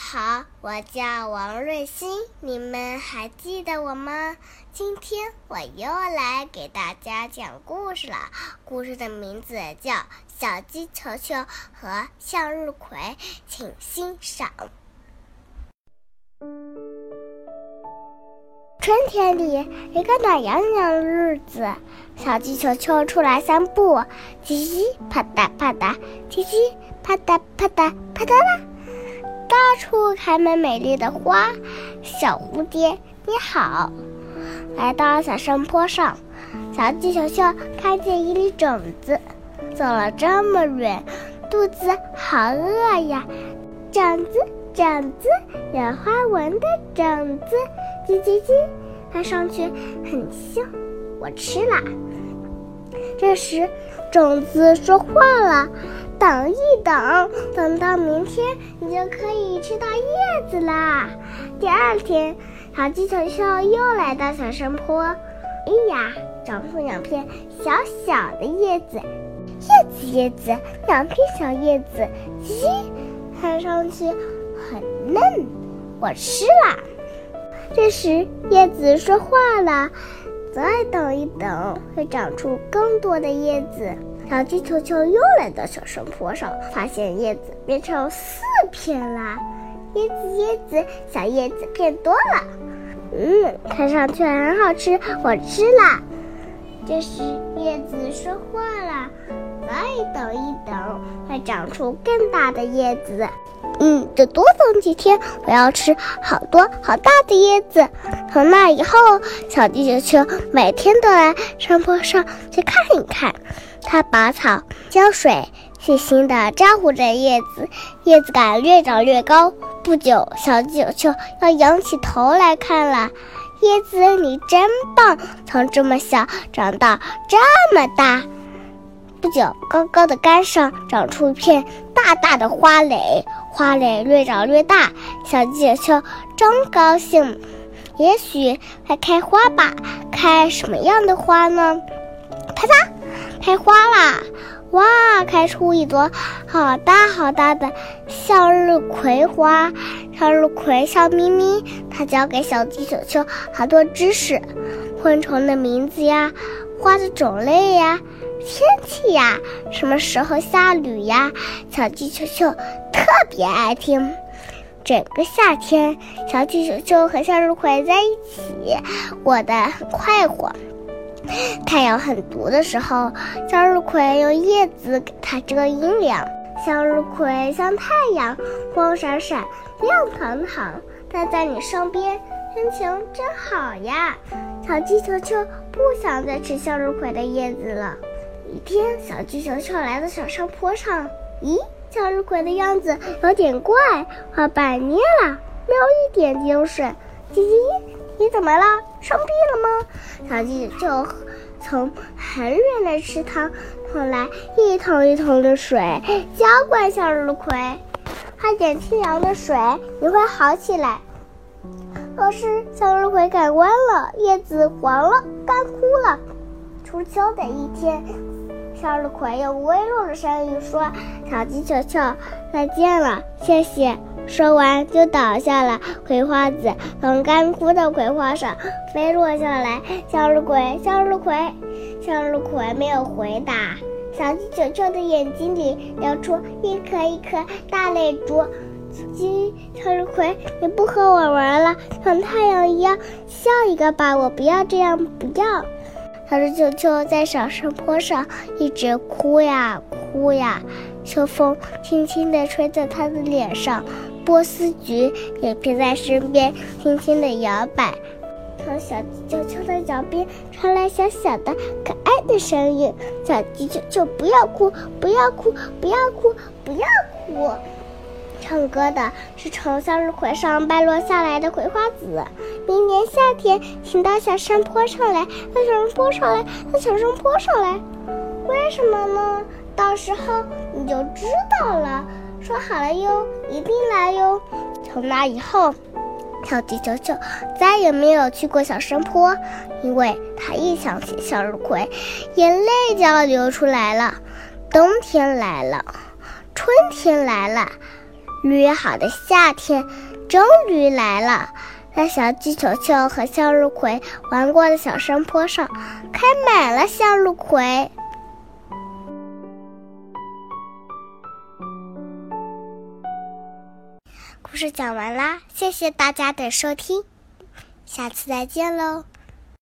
好，我叫王瑞鑫，你们还记得我吗？今天我又来给大家讲故事了。故事的名字叫《小鸡球球和向日葵》，请欣赏。春天里，一个暖洋洋的日子，小鸡球球出来散步，叽叽啪嗒啪嗒，叽叽啪嗒啪嗒啪嗒啦。到处开满美丽的花，小蝴蝶你好！来到小山坡上，小鸡球球看见一粒种子，走了这么远，肚子好饿呀！种子，种子，有花纹的种子，叽叽叽，看上去很香，我吃啦。这时，种子说话了。等一等，等到明天，你就可以吃到叶子啦。第二天，小鸡球球又来到小山坡，哎呀，长出两片小小的叶子，叶子叶子，两片小叶子，叽，看上去很嫩，我吃啦。这时，叶子说话了，再等一等，会长出更多的叶子。小鸡球球又来到小山坡上，发现叶子变成四片啦。叶子叶子，小叶子变多了。嗯，看上去很好吃，我吃了。这时叶子说话了：“再等一等，会长出更大的叶子。”嗯，得多等几天，我要吃好多好大的叶子。从那以后，小鸡球球每天都来山坡上去看一看。他拔草、浇水，细心地照顾着叶子，叶子杆越长越高。不久，小鸡球要仰起头来看了。叶子，你真棒，从这么小长到这么大。不久，高高的杆上长出一片大大的花蕾，花蕾越长越大。小鸡球真高兴，也许会开花吧？开什么样的花呢？啪嚓！开花啦！哇，开出一朵好大好大的向日葵花。向日葵笑眯眯，它教给小鸡球球好多知识：昆虫的名字呀，花的种类呀，天气呀，什么时候下雨呀。小鸡球球特别爱听。整个夏天，小鸡球球和向日葵在一起，过得很快活。太阳很毒的时候，向日葵用叶子给它遮阴凉。向日葵像太阳，光闪闪，亮堂堂。它在你身边，心情真好呀。小鸡球球不想再吃向日葵的叶子了。一天，小鸡球球来到小山坡上，咦，向日葵的样子有点怪，花瓣蔫了，没有一点精神。叽叽。你怎么了？生病了吗？小鸡就从很远的池塘捧来一桶一桶的水，浇灌向日葵。喝点清凉的水，你会好起来。可是向日葵改观了，叶子黄了，干枯了。初秋的一天，向日葵用微弱的声音说：“小鸡球球，再见了，谢谢。”说完，就倒下了。葵花籽从干枯的葵花上飞落下来。向日葵，向日葵，向日葵没有回答。小鸡球球的眼睛里流出一颗一颗大泪珠。鸡，向日葵，你不和我玩了，像太阳一样笑一个吧！我不要这样，不要。小鸡球球在小山坡上一直哭呀哭呀，秋风轻轻地吹在他的脸上。波斯菊也陪在身边，轻轻地摇摆。从小鸡球球的脚边传来小小的、可爱的声音：“小鸡球球，不要哭，不要哭，不要哭，不要哭。”唱歌的是从向日葵上败落下来的葵花籽。明年夏天，请到小山坡上来，到小山坡上来，到小山坡上来。为什么呢？到时候你就知道了。说好了哟，一定来哟！从那以后，小鸡球球再也没有去过小山坡，因为他一想起向日葵，眼泪就要流出来了。冬天来了，春天来了，约好的夏天终于来了。在小鸡球球和向日葵玩过的小山坡上，开满了向日葵。故事讲完啦，谢谢大家的收听，下次再见喽。